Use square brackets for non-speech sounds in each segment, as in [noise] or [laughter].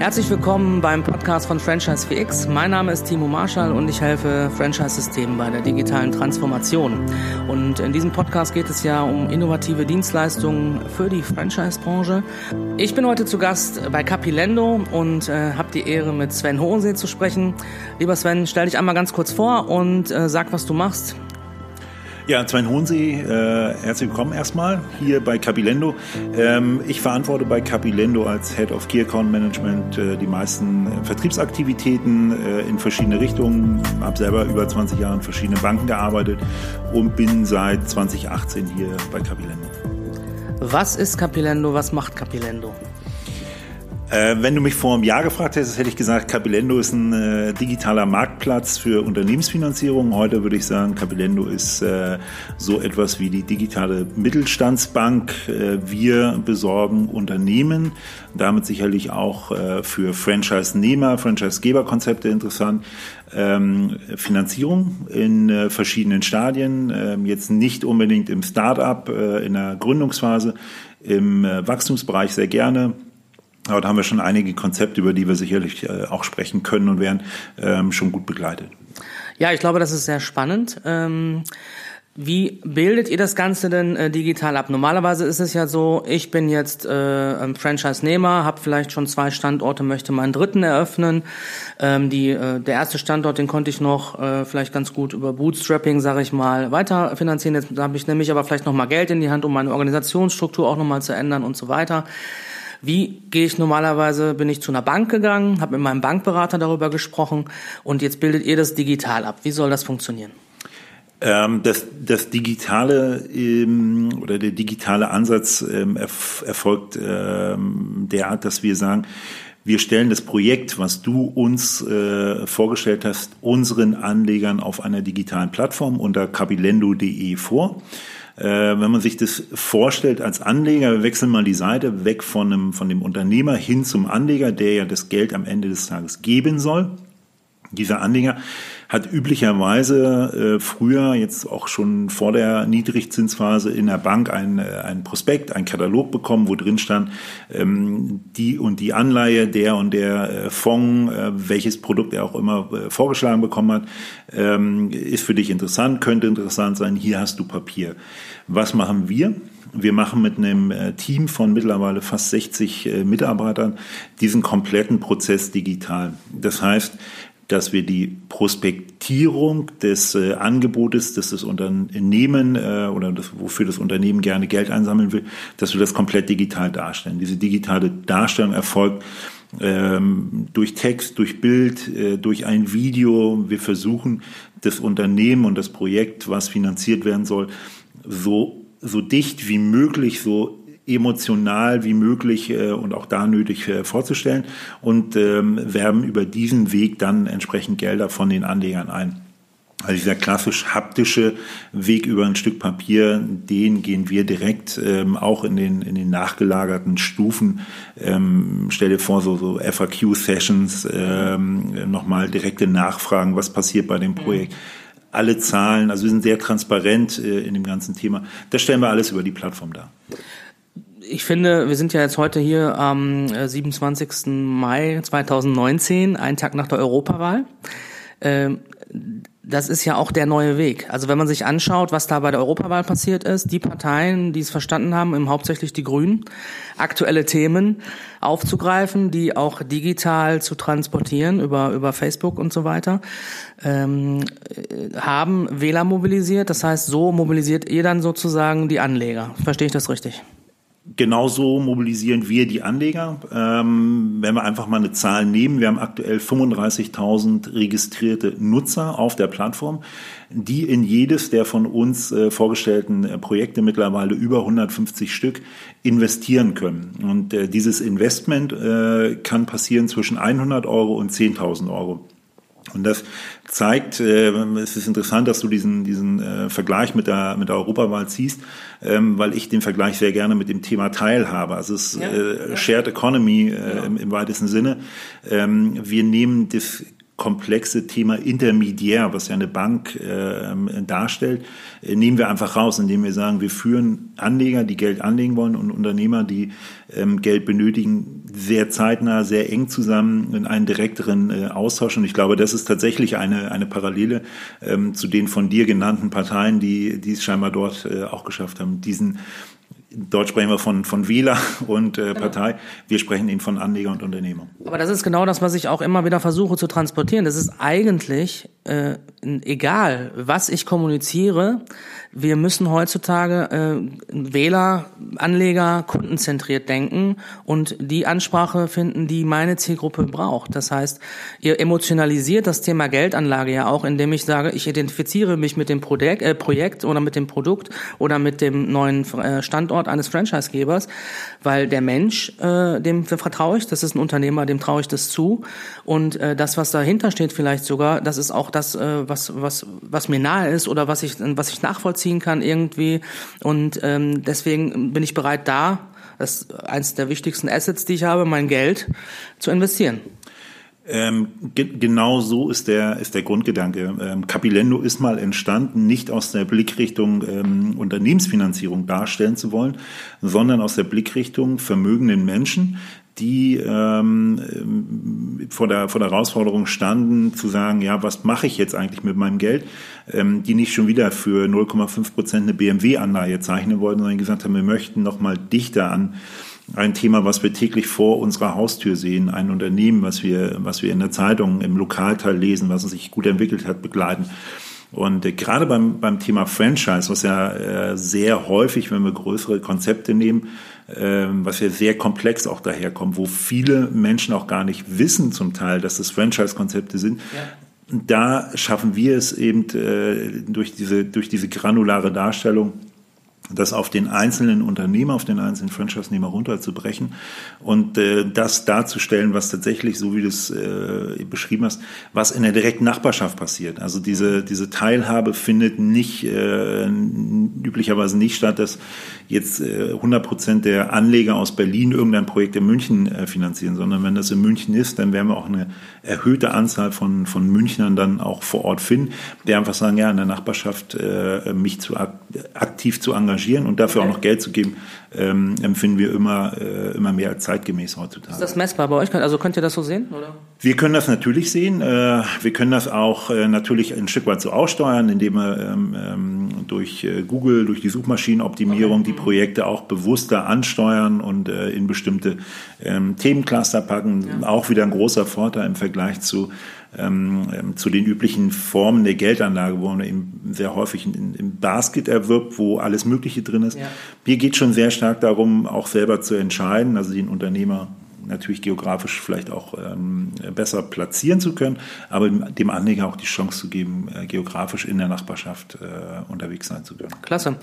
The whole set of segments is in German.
Herzlich willkommen beim Podcast von Franchise 4X. Mein Name ist Timo Marschall und ich helfe Franchise-Systemen bei der digitalen Transformation. Und in diesem Podcast geht es ja um innovative Dienstleistungen für die Franchise-Branche. Ich bin heute zu Gast bei Capilendo und äh, habe die Ehre, mit Sven Hohensee zu sprechen. Lieber Sven, stell dich einmal ganz kurz vor und äh, sag, was du machst. Ja, Sven Hohensee, äh, herzlich willkommen erstmal hier bei Capilendo. Ähm, ich verantworte bei Capilendo als Head of Key Account Management äh, die meisten Vertriebsaktivitäten äh, in verschiedene Richtungen. Habe selber über 20 Jahre in verschiedenen Banken gearbeitet und bin seit 2018 hier bei Capilendo. Was ist Capilendo? Was macht Capilendo? Äh, wenn du mich vor einem Jahr gefragt hättest, hätte ich gesagt, Capilendo ist ein äh, digitaler Marktplatz für Unternehmensfinanzierung. Heute würde ich sagen, Capilendo ist äh, so etwas wie die digitale Mittelstandsbank. Äh, wir besorgen Unternehmen, damit sicherlich auch äh, für Franchise-Nehmer, Franchise-Geber-Konzepte interessant, ähm, Finanzierung in verschiedenen Stadien, ähm, jetzt nicht unbedingt im Start-up, in der Gründungsphase, im Wachstumsbereich sehr gerne aber da haben wir schon einige Konzepte, über die wir sicherlich äh, auch sprechen können und werden ähm, schon gut begleitet. Ja, ich glaube, das ist sehr spannend. Ähm wie bildet ihr das Ganze denn äh, digital ab? Normalerweise ist es ja so, ich bin jetzt äh, Franchise-Nehmer, habe vielleicht schon zwei Standorte, möchte meinen dritten eröffnen. Ähm, die, äh, der erste Standort, den konnte ich noch äh, vielleicht ganz gut über Bootstrapping, sage ich mal, weiterfinanzieren. Jetzt habe ich nämlich aber vielleicht noch mal Geld in die Hand, um meine Organisationsstruktur auch noch mal zu ändern und so weiter. Wie gehe ich normalerweise, bin ich zu einer Bank gegangen, habe mit meinem Bankberater darüber gesprochen und jetzt bildet ihr das digital ab. Wie soll das funktionieren? Ähm, das, das digitale ähm, oder der digitale Ansatz ähm, erfolgt ähm, derart, dass wir sagen, wir stellen das Projekt, was du uns äh, vorgestellt hast, unseren Anlegern auf einer digitalen Plattform unter cabilendo.de vor. Äh, wenn man sich das vorstellt als Anleger, wir wechseln mal die Seite weg von dem, von dem Unternehmer hin zum Anleger, der ja das Geld am Ende des Tages geben soll. Dieser Anleger hat üblicherweise äh, früher, jetzt auch schon vor der Niedrigzinsphase in der Bank ein, äh, ein Prospekt, ein Katalog bekommen, wo drin stand, ähm, die und die Anleihe, der und der äh, Fonds, äh, welches Produkt er auch immer äh, vorgeschlagen bekommen hat, ähm, ist für dich interessant, könnte interessant sein, hier hast du Papier. Was machen wir? Wir machen mit einem äh, Team von mittlerweile fast 60 äh, Mitarbeitern diesen kompletten Prozess digital. Das heißt, dass wir die Prospektierung des äh, Angebotes, das das Unternehmen äh, oder das, wofür das Unternehmen gerne Geld einsammeln will, dass wir das komplett digital darstellen. Diese digitale Darstellung erfolgt ähm, durch Text, durch Bild, äh, durch ein Video. Wir versuchen, das Unternehmen und das Projekt, was finanziert werden soll, so, so dicht wie möglich, so emotional wie möglich äh, und auch da nötig äh, vorzustellen und ähm, werben über diesen Weg dann entsprechend Gelder von den Anlegern ein. Also dieser klassisch haptische Weg über ein Stück Papier, den gehen wir direkt ähm, auch in den, in den nachgelagerten Stufen. Ähm, stell dir vor, so, so FAQ-Sessions, ähm, nochmal direkte Nachfragen, was passiert bei dem Projekt. Alle Zahlen, also wir sind sehr transparent äh, in dem ganzen Thema. Das stellen wir alles über die Plattform dar ich finde, wir sind ja jetzt heute hier am 27. Äh, Mai 2019, einen Tag nach der Europawahl. Ähm, das ist ja auch der neue Weg. Also wenn man sich anschaut, was da bei der Europawahl passiert ist, die Parteien, die es verstanden haben, im hauptsächlich die Grünen, aktuelle Themen aufzugreifen, die auch digital zu transportieren über über Facebook und so weiter, ähm, äh, haben Wähler mobilisiert. Das heißt, so mobilisiert ihr dann sozusagen die Anleger. Verstehe ich das richtig? Genauso mobilisieren wir die Anleger. Ähm, wenn wir einfach mal eine Zahl nehmen, wir haben aktuell 35.000 registrierte Nutzer auf der Plattform, die in jedes der von uns äh, vorgestellten äh, Projekte mittlerweile über 150 Stück investieren können. Und äh, dieses Investment äh, kann passieren zwischen 100 Euro und 10.000 Euro. Und das zeigt, äh, es ist interessant, dass du diesen, diesen äh, Vergleich mit der, mit der Europawahl ziehst, ähm, weil ich den Vergleich sehr gerne mit dem Thema Teilhabe, also es ist ja, äh, Shared Economy äh, ja. im, im, weitesten Sinne. Ähm, wir nehmen das komplexe Thema Intermediär, was ja eine Bank äh, darstellt, nehmen wir einfach raus, indem wir sagen, wir führen Anleger, die Geld anlegen wollen und Unternehmer, die ähm, Geld benötigen, sehr zeitnah, sehr eng zusammen in einen direkteren äh, Austausch. Und ich glaube, das ist tatsächlich eine, eine Parallele ähm, zu den von dir genannten Parteien, die, die es scheinbar dort äh, auch geschafft haben, diesen Dort sprechen wir von, von Wähler und äh, genau. Partei. Wir sprechen eben von Anleger und Unternehmer. Aber das ist genau das, was ich auch immer wieder versuche zu transportieren. Das ist eigentlich äh, egal, was ich kommuniziere. Wir müssen heutzutage äh, Wähler, Anleger, kundenzentriert denken und die Ansprache finden, die meine Zielgruppe braucht. Das heißt, ihr emotionalisiert das Thema Geldanlage ja auch, indem ich sage, ich identifiziere mich mit dem Projekt, äh, Projekt oder mit dem Produkt oder mit dem neuen äh, Standort eines Franchisegebers, weil der Mensch, äh, dem vertraue ich, das ist ein Unternehmer, dem traue ich das zu und äh, das, was dahinter steht, vielleicht sogar, das ist auch das, äh, was was was mir nahe ist oder was ich was ich nachvollziehen nachvollziehen kann irgendwie. Und ähm, deswegen bin ich bereit, da, das ist eines der wichtigsten Assets, die ich habe, mein Geld zu investieren. Ähm, ge genau so ist der, ist der Grundgedanke. Ähm, Capilendo ist mal entstanden, nicht aus der Blickrichtung ähm, Unternehmensfinanzierung darstellen zu wollen, sondern aus der Blickrichtung vermögenden Menschen, die ähm, vor, der, vor der Herausforderung standen, zu sagen, ja, was mache ich jetzt eigentlich mit meinem Geld, ähm, die nicht schon wieder für 0,5 Prozent eine BMW-Anleihe zeichnen wollten, sondern gesagt haben, wir möchten noch mal dichter an ein Thema, was wir täglich vor unserer Haustür sehen, ein Unternehmen, was wir, was wir in der Zeitung, im Lokalteil lesen, was sich gut entwickelt hat, begleiten. Und äh, gerade beim, beim Thema Franchise, was ja äh, sehr häufig, wenn wir größere Konzepte nehmen, ähm, was ja sehr komplex auch daherkommt, wo viele Menschen auch gar nicht wissen zum Teil, dass das Franchise-Konzepte sind. Ja. Da schaffen wir es eben äh, durch diese, durch diese granulare Darstellung, das auf den einzelnen Unternehmer, auf den einzelnen Franchise-Nehmer runterzubrechen und äh, das darzustellen, was tatsächlich, so wie du es äh, beschrieben hast, was in der direkten Nachbarschaft passiert. Also diese, diese Teilhabe findet nicht äh, üblicherweise nicht statt, dass jetzt äh, 100 Prozent der Anleger aus Berlin irgendein Projekt in München äh, finanzieren, sondern wenn das in München ist, dann werden wir auch eine erhöhte Anzahl von, von Münchnern dann auch vor Ort finden, die einfach sagen, ja, in der Nachbarschaft äh, mich zu aktiv zu engagieren und dafür okay. auch noch Geld zu geben, ähm, empfinden wir immer, äh, immer mehr als zeitgemäß heutzutage. Ist das messbar bei euch? Also könnt ihr das so sehen? Oder? Wir können das natürlich sehen. Äh, wir können das auch äh, natürlich ein Stück weit so aussteuern, indem wir ähm, ähm, durch äh, Google, durch die Suchmaschinenoptimierung okay. die Projekte auch bewusster ansteuern und äh, in bestimmte ähm, Themencluster packen. Ja. Auch wieder ein großer Vorteil im Vergleich zu ähm, ähm, zu den üblichen Formen der Geldanlage, wo man eben sehr häufig im Basket erwirbt, wo alles Mögliche drin ist. Ja. Mir geht schon sehr stark darum, auch selber zu entscheiden, also den Unternehmer natürlich geografisch vielleicht auch ähm, besser platzieren zu können, aber dem Anleger auch die Chance zu geben, äh, geografisch in der Nachbarschaft äh, unterwegs sein zu können. Klasse.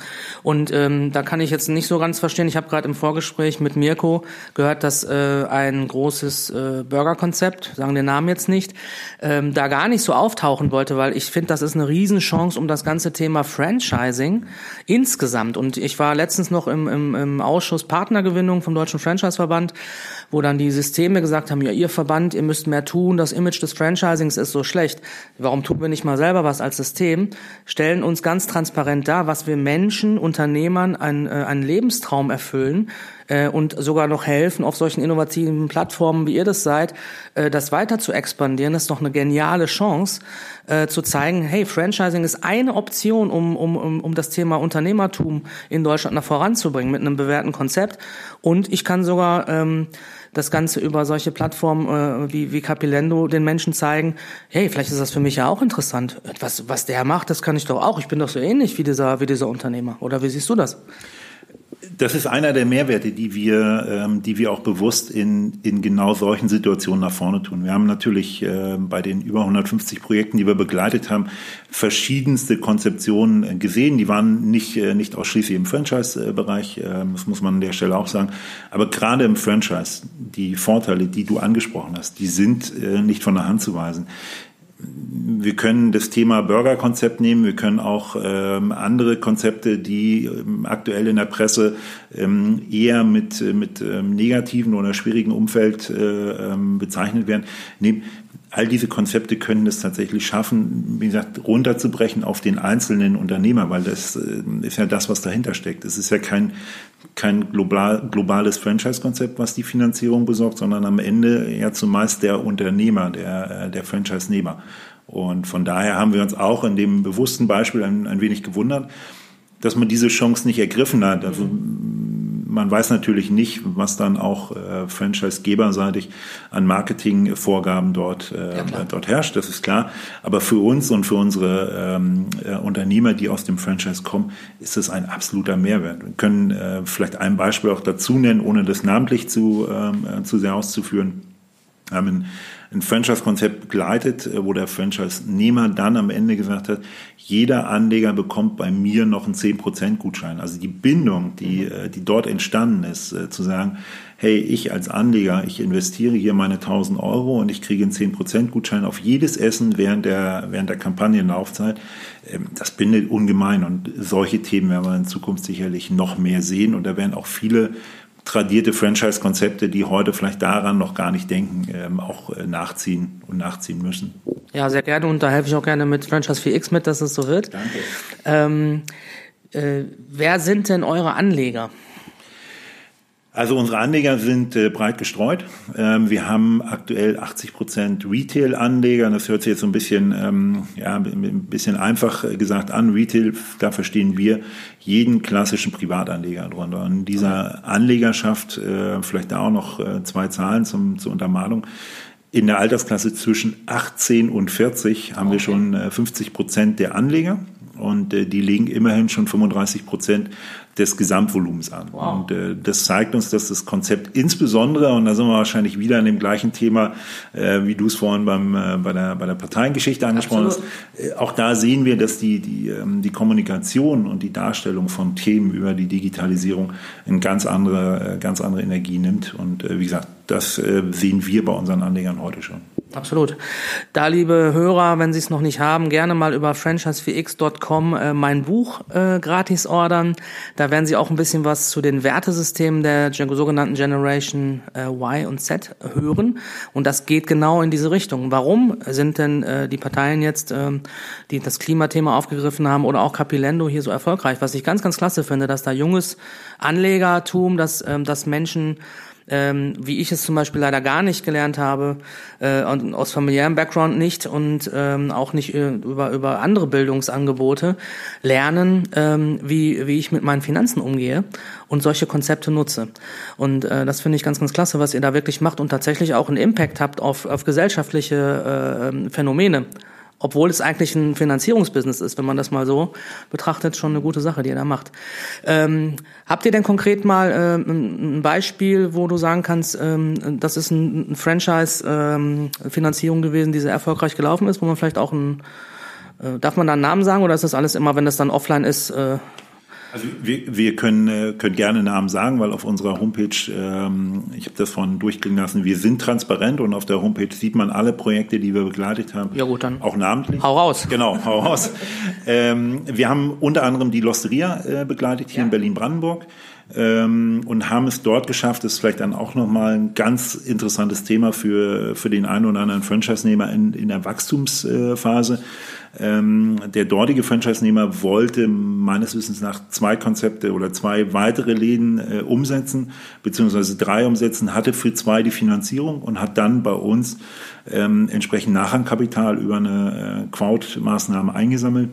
Und ähm, da kann ich jetzt nicht so ganz verstehen. Ich habe gerade im Vorgespräch mit Mirko gehört, dass äh, ein großes äh, Burgerkonzept, sagen den Namen jetzt nicht, ähm, da gar nicht so auftauchen wollte, weil ich finde, das ist eine Riesenchance um das ganze Thema Franchising insgesamt. Und ich war letztens noch im, im, im Ausschuss Partnergewinnung vom Deutschen Franchise-Verband, wo dann die Systeme gesagt haben, ja, ihr Verband, ihr müsst mehr tun, das Image des Franchisings ist so schlecht. Warum tun wir nicht mal selber was als System? Stellen uns ganz transparent dar, was wir Menschen, Unternehmern einen, äh, einen Lebenstraum erfüllen äh, und sogar noch helfen, auf solchen innovativen Plattformen, wie ihr das seid, äh, das weiter zu expandieren. Das ist doch eine geniale Chance, äh, zu zeigen, hey, Franchising ist eine Option, um, um, um, um das Thema Unternehmertum in Deutschland nach voranzubringen mit einem bewährten Konzept. Und ich kann sogar ähm, das Ganze über solche Plattformen äh, wie, wie Capilendo den Menschen zeigen, hey, vielleicht ist das für mich ja auch interessant. Was, was der macht, das kann ich doch auch. Ich bin doch so ähnlich wie dieser, wie dieser Unternehmer. Oder wie siehst du das? Das ist einer der Mehrwerte, die wir, ähm, die wir auch bewusst in, in genau solchen Situationen nach vorne tun. Wir haben natürlich äh, bei den über 150 Projekten, die wir begleitet haben, verschiedenste Konzeptionen äh, gesehen. Die waren nicht, äh, nicht ausschließlich im Franchise-Bereich, äh, das muss man an der Stelle auch sagen. Aber gerade im Franchise, die Vorteile, die du angesprochen hast, die sind äh, nicht von der Hand zu weisen wir können das Thema Burger-Konzept nehmen, wir können auch ähm, andere Konzepte, die ähm, aktuell in der Presse ähm, eher mit, mit ähm, negativen oder schwierigen Umfeld äh, ähm, bezeichnet werden, nehmen. All diese Konzepte können es tatsächlich schaffen, wie gesagt, runterzubrechen auf den einzelnen Unternehmer, weil das äh, ist ja das, was dahinter steckt. Es ist ja kein, kein global, globales Franchise-Konzept, was die Finanzierung besorgt, sondern am Ende ja zumeist der Unternehmer, der, äh, der Franchise-Nehmer. Und von daher haben wir uns auch in dem bewussten Beispiel ein, ein wenig gewundert, dass man diese Chance nicht ergriffen hat. Also man weiß natürlich nicht, was dann auch äh, Franchise-Geberseitig an Marketingvorgaben dort, äh, ja, dort herrscht, das ist klar. Aber für uns und für unsere ähm, äh, Unternehmer, die aus dem Franchise kommen, ist es ein absoluter Mehrwert. Wir können äh, vielleicht ein Beispiel auch dazu nennen, ohne das namentlich zu, ähm, äh, zu sehr auszuführen. Wir haben ein Franchise-Konzept begleitet, äh, wo der Franchise-Nehmer dann am Ende gesagt hat, jeder Anleger bekommt bei mir noch einen 10% Gutschein. Also die Bindung, die, mhm. äh, die dort entstanden ist, äh, zu sagen, hey, ich als Anleger, ich investiere hier meine 1000 Euro und ich kriege einen 10% Gutschein auf jedes Essen während der, während der Kampagnenlaufzeit. Ähm, das bindet ungemein und solche Themen werden wir in Zukunft sicherlich noch mehr sehen und da werden auch viele tradierte Franchise-Konzepte, die heute vielleicht daran noch gar nicht denken, ähm, auch äh, nachziehen und nachziehen müssen. Ja, sehr gerne und da helfe ich auch gerne mit Franchise 4X mit, dass es so wird. Danke. Ähm, äh, wer sind denn eure Anleger? Also unsere Anleger sind äh, breit gestreut. Ähm, wir haben aktuell 80 Prozent Retail-Anleger. Das hört sich jetzt so ein bisschen, ähm, ja, ein bisschen einfach gesagt an. Retail, da verstehen wir jeden klassischen Privatanleger drunter. Und dieser Anlegerschaft, äh, vielleicht da auch noch äh, zwei Zahlen zum, zur Untermalung. In der Altersklasse zwischen 18 und 40 haben okay. wir schon äh, 50 Prozent der Anleger und äh, die legen immerhin schon 35 Prozent des Gesamtvolumens an. Wow. Und äh, das zeigt uns, dass das Konzept insbesondere, und da sind wir wahrscheinlich wieder an dem gleichen Thema, äh, wie du es vorhin beim, äh, bei, der, bei der Parteiengeschichte angesprochen Absolut. hast, äh, auch da sehen wir, dass die, die, ähm, die Kommunikation und die Darstellung von Themen über die Digitalisierung eine ganz andere, äh, ganz andere Energie nimmt. Und äh, wie gesagt, das äh, sehen wir bei unseren Anlegern heute schon. Absolut. Da, liebe Hörer, wenn Sie es noch nicht haben, gerne mal über franchise4x.com äh, mein Buch äh, gratis ordern. Da werden Sie auch ein bisschen was zu den Wertesystemen der sogenannten Generation äh, Y und Z hören. Und das geht genau in diese Richtung. Warum sind denn äh, die Parteien jetzt, äh, die das Klimathema aufgegriffen haben oder auch Capilendo hier so erfolgreich? Was ich ganz, ganz klasse finde, dass da junges Anlegertum, dass, äh, dass Menschen ähm, wie ich es zum Beispiel leider gar nicht gelernt habe, äh, und aus familiärem Background nicht und ähm, auch nicht äh, über, über andere Bildungsangebote, lernen, ähm, wie, wie ich mit meinen Finanzen umgehe und solche Konzepte nutze. Und äh, das finde ich ganz, ganz klasse, was ihr da wirklich macht und tatsächlich auch einen Impact habt auf, auf gesellschaftliche äh, Phänomene obwohl es eigentlich ein Finanzierungsbusiness ist, wenn man das mal so betrachtet, schon eine gute Sache, die ihr da macht. Ähm, habt ihr denn konkret mal äh, ein Beispiel, wo du sagen kannst, ähm, das ist ein, ein Franchise-Finanzierung ähm, gewesen, die sehr erfolgreich gelaufen ist, wo man vielleicht auch ein, äh, darf man da einen Namen sagen oder ist das alles immer, wenn das dann offline ist, äh, also wir, wir können, äh, können gerne Namen sagen, weil auf unserer Homepage, ähm, ich habe das vorhin durchklingen lassen, wir sind transparent und auf der Homepage sieht man alle Projekte, die wir begleitet haben. Ja gut, dann. Auch namentlich. Hau raus. Genau, hau raus. ähm, wir haben unter anderem die Losteria äh, begleitet hier ja. in Berlin-Brandenburg ähm, und haben es dort geschafft, das ist vielleicht dann auch nochmal ein ganz interessantes Thema für, für den einen oder anderen Franchise-Nehmer in, in der Wachstumsphase. Ähm, der dortige Franchise-Nehmer wollte meines Wissens nach zwei Konzepte oder zwei weitere Läden äh, umsetzen, beziehungsweise drei umsetzen, hatte für zwei die Finanzierung und hat dann bei uns ähm, entsprechend Nachrangkapital über eine äh, Crowd-Maßnahme eingesammelt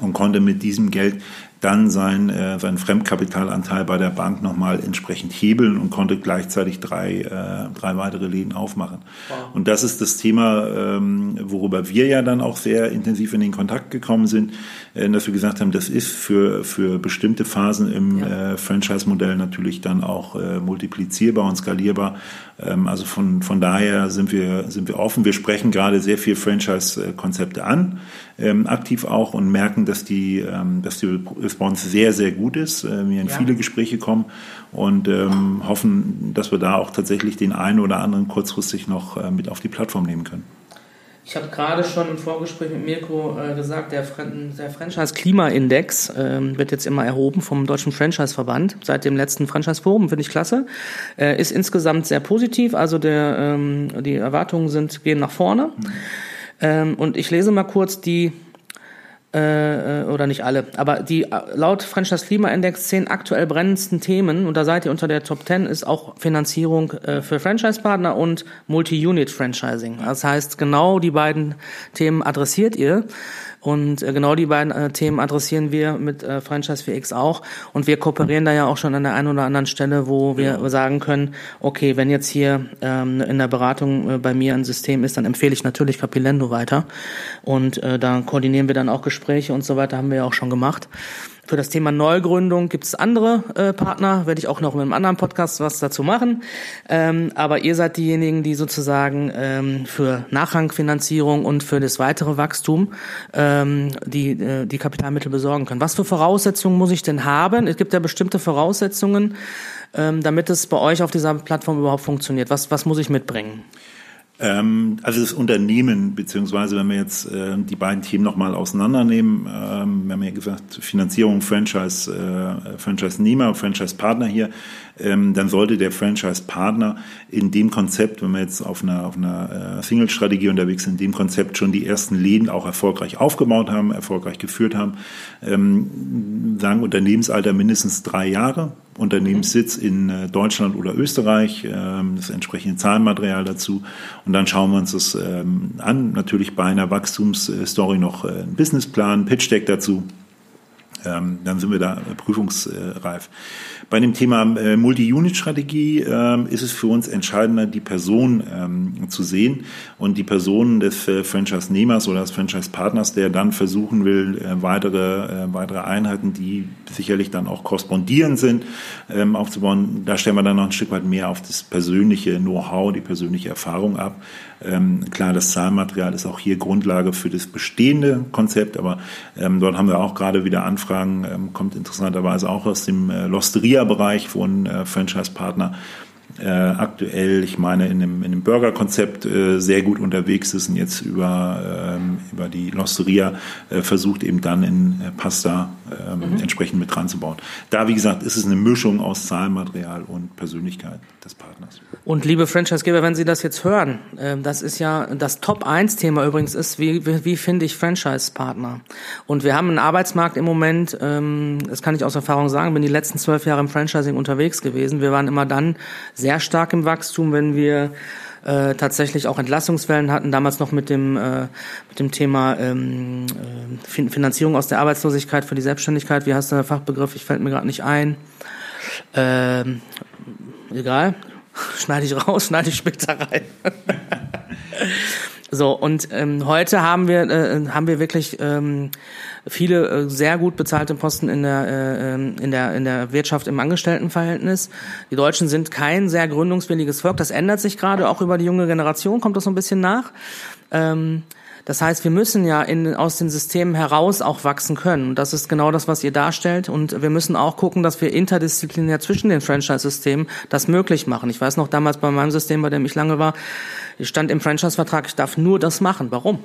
und konnte mit diesem Geld dann sein, äh, sein Fremdkapitalanteil bei der Bank nochmal entsprechend hebeln und konnte gleichzeitig drei, äh, drei weitere Läden aufmachen. Wow. Und das ist das Thema, ähm, worüber wir ja dann auch sehr intensiv in den Kontakt gekommen sind, äh, dass wir gesagt haben, das ist für, für bestimmte Phasen im ja. äh, Franchise-Modell natürlich dann auch äh, multiplizierbar und skalierbar. Ähm, also von, von daher sind wir, sind wir offen. Wir sprechen gerade sehr viel Franchise-Konzepte an, ähm, aktiv auch und merken, dass die, ähm, dass die Response sehr, sehr gut ist. Äh, wir in ja. viele Gespräche kommen und ähm, hoffen, dass wir da auch tatsächlich den einen oder anderen kurzfristig noch äh, mit auf die Plattform nehmen können. Ich habe gerade schon im Vorgespräch mit Mirko äh, gesagt, der, der Franchise-Klima-Index äh, wird jetzt immer erhoben vom Deutschen Franchise-Verband seit dem letzten Franchise-Forum, finde ich klasse. Äh, ist insgesamt sehr positiv, also der, ähm, die Erwartungen sind, gehen nach vorne. Mhm. Ähm, und ich lese mal kurz die äh, oder nicht alle, aber die äh, laut Franchise Klima Index zehn aktuell brennendsten Themen und da seid ihr unter der Top 10 ist auch Finanzierung äh, für Franchise-Partner und Multi-Unit Franchising. Das heißt, genau die beiden Themen adressiert ihr. Und äh, genau die beiden äh, Themen adressieren wir mit äh, Franchise 4X auch. Und wir kooperieren da ja auch schon an der einen oder anderen Stelle, wo wir genau. sagen können, okay, wenn jetzt hier ähm, in der Beratung äh, bei mir ein System ist, dann empfehle ich natürlich Capilendo weiter. Und äh, da koordinieren wir dann auch Gespräche und so weiter, haben wir ja auch schon gemacht. Für das Thema Neugründung gibt es andere äh, Partner, werde ich auch noch in einem anderen Podcast was dazu machen. Ähm, aber ihr seid diejenigen, die sozusagen ähm, für Nachrangfinanzierung und für das weitere Wachstum ähm, die, äh, die Kapitalmittel besorgen können. Was für Voraussetzungen muss ich denn haben? Es gibt ja bestimmte Voraussetzungen, ähm, damit es bei euch auf dieser Plattform überhaupt funktioniert. Was, was muss ich mitbringen? Ähm, also das Unternehmen, beziehungsweise wenn wir jetzt äh, die beiden Themen nochmal auseinandernehmen, ähm, wir haben ja gesagt, Finanzierung, Franchise, äh, Franchise-Nehmer, Franchise-Partner hier, ähm, dann sollte der Franchise-Partner in dem Konzept, wenn wir jetzt auf einer, auf einer äh, Single-Strategie unterwegs sind, in dem Konzept schon die ersten Läden auch erfolgreich aufgebaut haben, erfolgreich geführt haben, ähm, sagen Unternehmensalter mindestens drei Jahre, Unternehmenssitz in äh, Deutschland oder Österreich, ähm, das entsprechende Zahlenmaterial dazu. Und dann schauen wir uns das ähm, an. Natürlich bei einer Wachstumsstory noch äh, ein Businessplan, Pitch Deck dazu. Ähm, dann sind wir da prüfungsreif. Bei dem Thema äh, Multi-Unit-Strategie äh, ist es für uns entscheidender, die Person ähm, zu sehen und die Person des äh, Franchise-Nehmers oder des Franchise-Partners, der dann versuchen will, äh, weitere, äh, weitere Einheiten, die sicherlich dann auch korrespondierend sind, ähm, aufzubauen. Da stellen wir dann noch ein Stück weit mehr auf das persönliche Know-how, die persönliche Erfahrung ab. Ähm, klar, das Zahlmaterial ist auch hier Grundlage für das bestehende Konzept, aber ähm, dort haben wir auch gerade wieder Anfragen, ähm, kommt interessanterweise auch aus dem äh, Losteria-Bereich, wo ein äh, Franchise-Partner äh, aktuell, ich meine, in dem, in dem Burger-Konzept äh, sehr gut unterwegs ist und jetzt über, ähm, über die Losteria äh, versucht eben dann in äh, Pasta ähm, mhm. entsprechend mit dran zu bauen. Da, wie gesagt, ist es eine Mischung aus Zahlenmaterial und Persönlichkeit des Partners. Und liebe Franchisegeber, wenn Sie das jetzt hören, äh, das ist ja das Top-1-Thema übrigens ist, wie, wie, wie finde ich Franchise-Partner? Und wir haben einen Arbeitsmarkt im Moment, ähm, das kann ich aus Erfahrung sagen, bin die letzten zwölf Jahre im Franchising unterwegs gewesen. Wir waren immer dann sehr stark im Wachstum, wenn wir äh, tatsächlich auch Entlassungswellen hatten, damals noch mit dem, äh, mit dem Thema ähm, äh, Finanzierung aus der Arbeitslosigkeit für die Selbstständigkeit. Wie heißt der Fachbegriff? Ich fällt mir gerade nicht ein. Ähm, egal, [laughs] schneide ich raus, schneide ich später rein. [laughs] so, und ähm, heute haben wir, äh, haben wir wirklich ähm, viele äh, sehr gut bezahlte Posten in der, äh, ähm, in, der, in der Wirtschaft im Angestelltenverhältnis. Die Deutschen sind kein sehr gründungswilliges Volk. Das ändert sich gerade auch über die junge Generation, kommt das so ein bisschen nach. Ähm, das heißt, wir müssen ja in, aus den Systemen heraus auch wachsen können. Und das ist genau das, was ihr darstellt. Und wir müssen auch gucken, dass wir interdisziplinär zwischen den Franchise-Systemen das möglich machen. Ich weiß noch damals bei meinem System, bei dem ich lange war, ich stand im Franchise-Vertrag, ich darf nur das machen. Warum?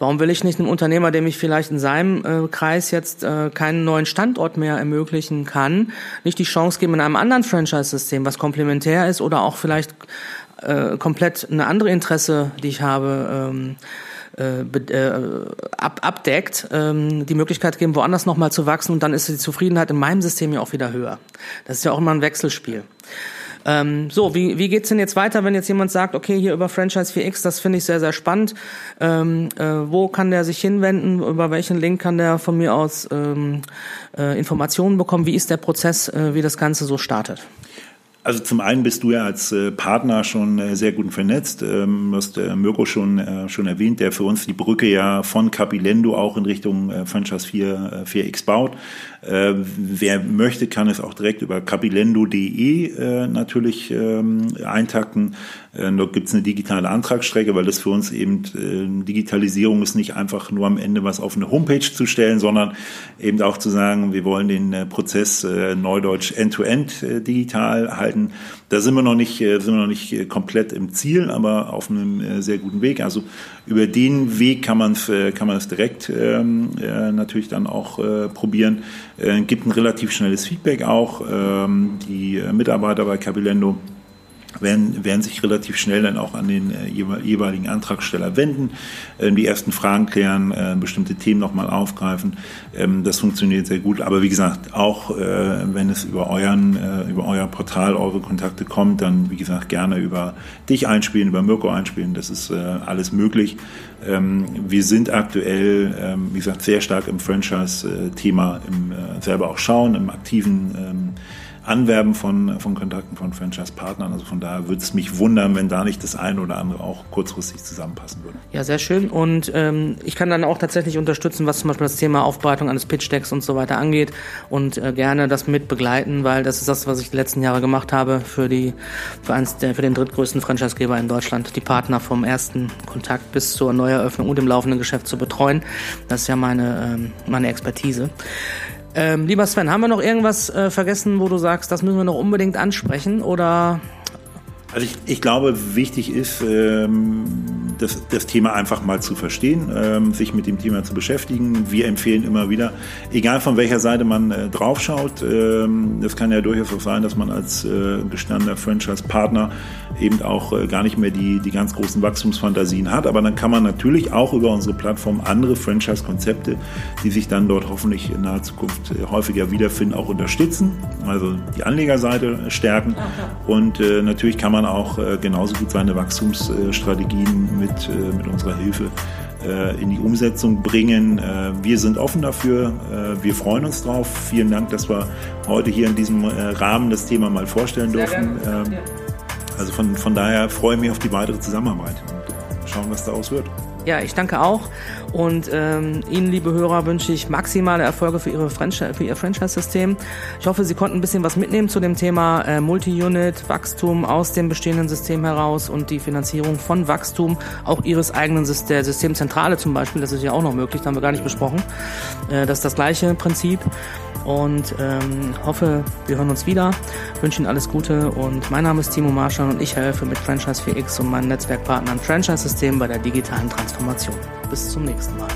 Warum will ich nicht einem Unternehmer, dem ich vielleicht in seinem äh, Kreis jetzt äh, keinen neuen Standort mehr ermöglichen kann, nicht die Chance geben in einem anderen Franchise-System, was komplementär ist oder auch vielleicht äh, komplett eine andere Interesse, die ich habe, ähm, äh, äh, ab, abdeckt, ähm, die Möglichkeit geben, woanders nochmal zu wachsen und dann ist die Zufriedenheit in meinem System ja auch wieder höher. Das ist ja auch immer ein Wechselspiel. Ähm, so, wie, wie geht's denn jetzt weiter, wenn jetzt jemand sagt, okay, hier über Franchise 4X, das finde ich sehr, sehr spannend. Ähm, äh, wo kann der sich hinwenden? Über welchen Link kann der von mir aus ähm, äh, Informationen bekommen? Wie ist der Prozess, äh, wie das Ganze so startet? Also zum einen bist du ja als äh, Partner schon äh, sehr gut vernetzt. Ähm, du hast äh, Mirko schon, schon erwähnt, der für uns die Brücke ja von Capilendo auch in Richtung Franchise 4, 4X baut. Äh, wer möchte, kann es auch direkt über capilendo.de äh, natürlich ähm, eintakten. Äh, dort gibt es eine digitale Antragsstrecke, weil das für uns eben äh, Digitalisierung ist nicht einfach nur am Ende was auf eine Homepage zu stellen, sondern eben auch zu sagen, wir wollen den äh, Prozess äh, Neudeutsch end-to-end -End, digital halten. Da sind wir noch nicht, äh, sind wir noch nicht komplett im Ziel, aber auf einem sehr guten Weg. Also über den Weg kann man kann man es direkt ähm, äh, natürlich dann auch äh, probieren. Äh, gibt ein relativ schnelles Feedback auch. Ähm, die Mitarbeiter bei Capilendo werden, werden sich relativ schnell dann auch an den äh, jeweiligen Antragsteller wenden, äh, die ersten Fragen klären, äh, bestimmte Themen nochmal aufgreifen. Ähm, das funktioniert sehr gut. Aber wie gesagt, auch äh, wenn es über euren, äh, über euer Portal, eure Kontakte kommt, dann wie gesagt gerne über dich einspielen, über Mirko einspielen. Das ist äh, alles möglich. Ähm, wir sind aktuell, ähm, wie gesagt, sehr stark im Franchise-Thema, im selber auch schauen, im aktiven ähm, Anwerben von, von Kontakten von Franchise-Partnern. Also von daher würde es mich wundern, wenn da nicht das eine oder andere auch kurzfristig zusammenpassen würde. Ja, sehr schön. Und ähm, ich kann dann auch tatsächlich unterstützen, was zum Beispiel das Thema Aufbereitung eines Pitch-Decks und so weiter angeht und äh, gerne das mit begleiten, weil das ist das, was ich die letzten Jahre gemacht habe für die für eins der für den drittgrößten Franchisegeber in Deutschland, die Partner vom ersten Kontakt bis zur Neueröffnung und dem laufenden Geschäft zu betreuen. Das ist ja meine ähm, meine Expertise. Ähm, lieber Sven, haben wir noch irgendwas äh, vergessen, wo du sagst, das müssen wir noch unbedingt ansprechen oder? Also ich, ich glaube, wichtig ist, ähm, das, das Thema einfach mal zu verstehen, ähm, sich mit dem Thema zu beschäftigen. Wir empfehlen immer wieder, egal von welcher Seite man äh, draufschaut, ähm, das kann ja durchaus auch sein, dass man als äh, gestandener Franchise-Partner eben auch äh, gar nicht mehr die, die ganz großen Wachstumsfantasien hat. Aber dann kann man natürlich auch über unsere Plattform andere Franchise-Konzepte, die sich dann dort hoffentlich in naher Zukunft äh, häufiger wiederfinden, auch unterstützen. Also die Anlegerseite stärken. Und äh, natürlich kann man man auch äh, genauso gut seine Wachstumsstrategien mit, äh, mit unserer Hilfe äh, in die Umsetzung bringen. wir sind offen dafür. wir freuen uns drauf. Vielen Dank, dass wir heute hier in diesem Rahmen das Thema mal vorstellen dürfen. Ähm, also von, von daher freue ich mich auf die weitere Zusammenarbeit und schauen, was daraus wird. Ja, ich danke auch. Und ähm, Ihnen, liebe Hörer, wünsche ich maximale Erfolge für, Ihre Franchise, für Ihr Franchise-System. Ich hoffe, Sie konnten ein bisschen was mitnehmen zu dem Thema äh, Multi-Unit, Wachstum aus dem bestehenden System heraus und die Finanzierung von Wachstum, auch Ihres eigenen der Systemzentrale zum Beispiel. Das ist ja auch noch möglich, das haben wir gar nicht besprochen. Äh, das ist das gleiche Prinzip und ähm, hoffe, wir hören uns wieder. Wünsche Ihnen alles Gute und mein Name ist Timo Marschall und ich helfe mit Franchise 4X und meinen Netzwerkpartnern Franchise-System bei der digitalen Transformation. Bis zum nächsten Mal.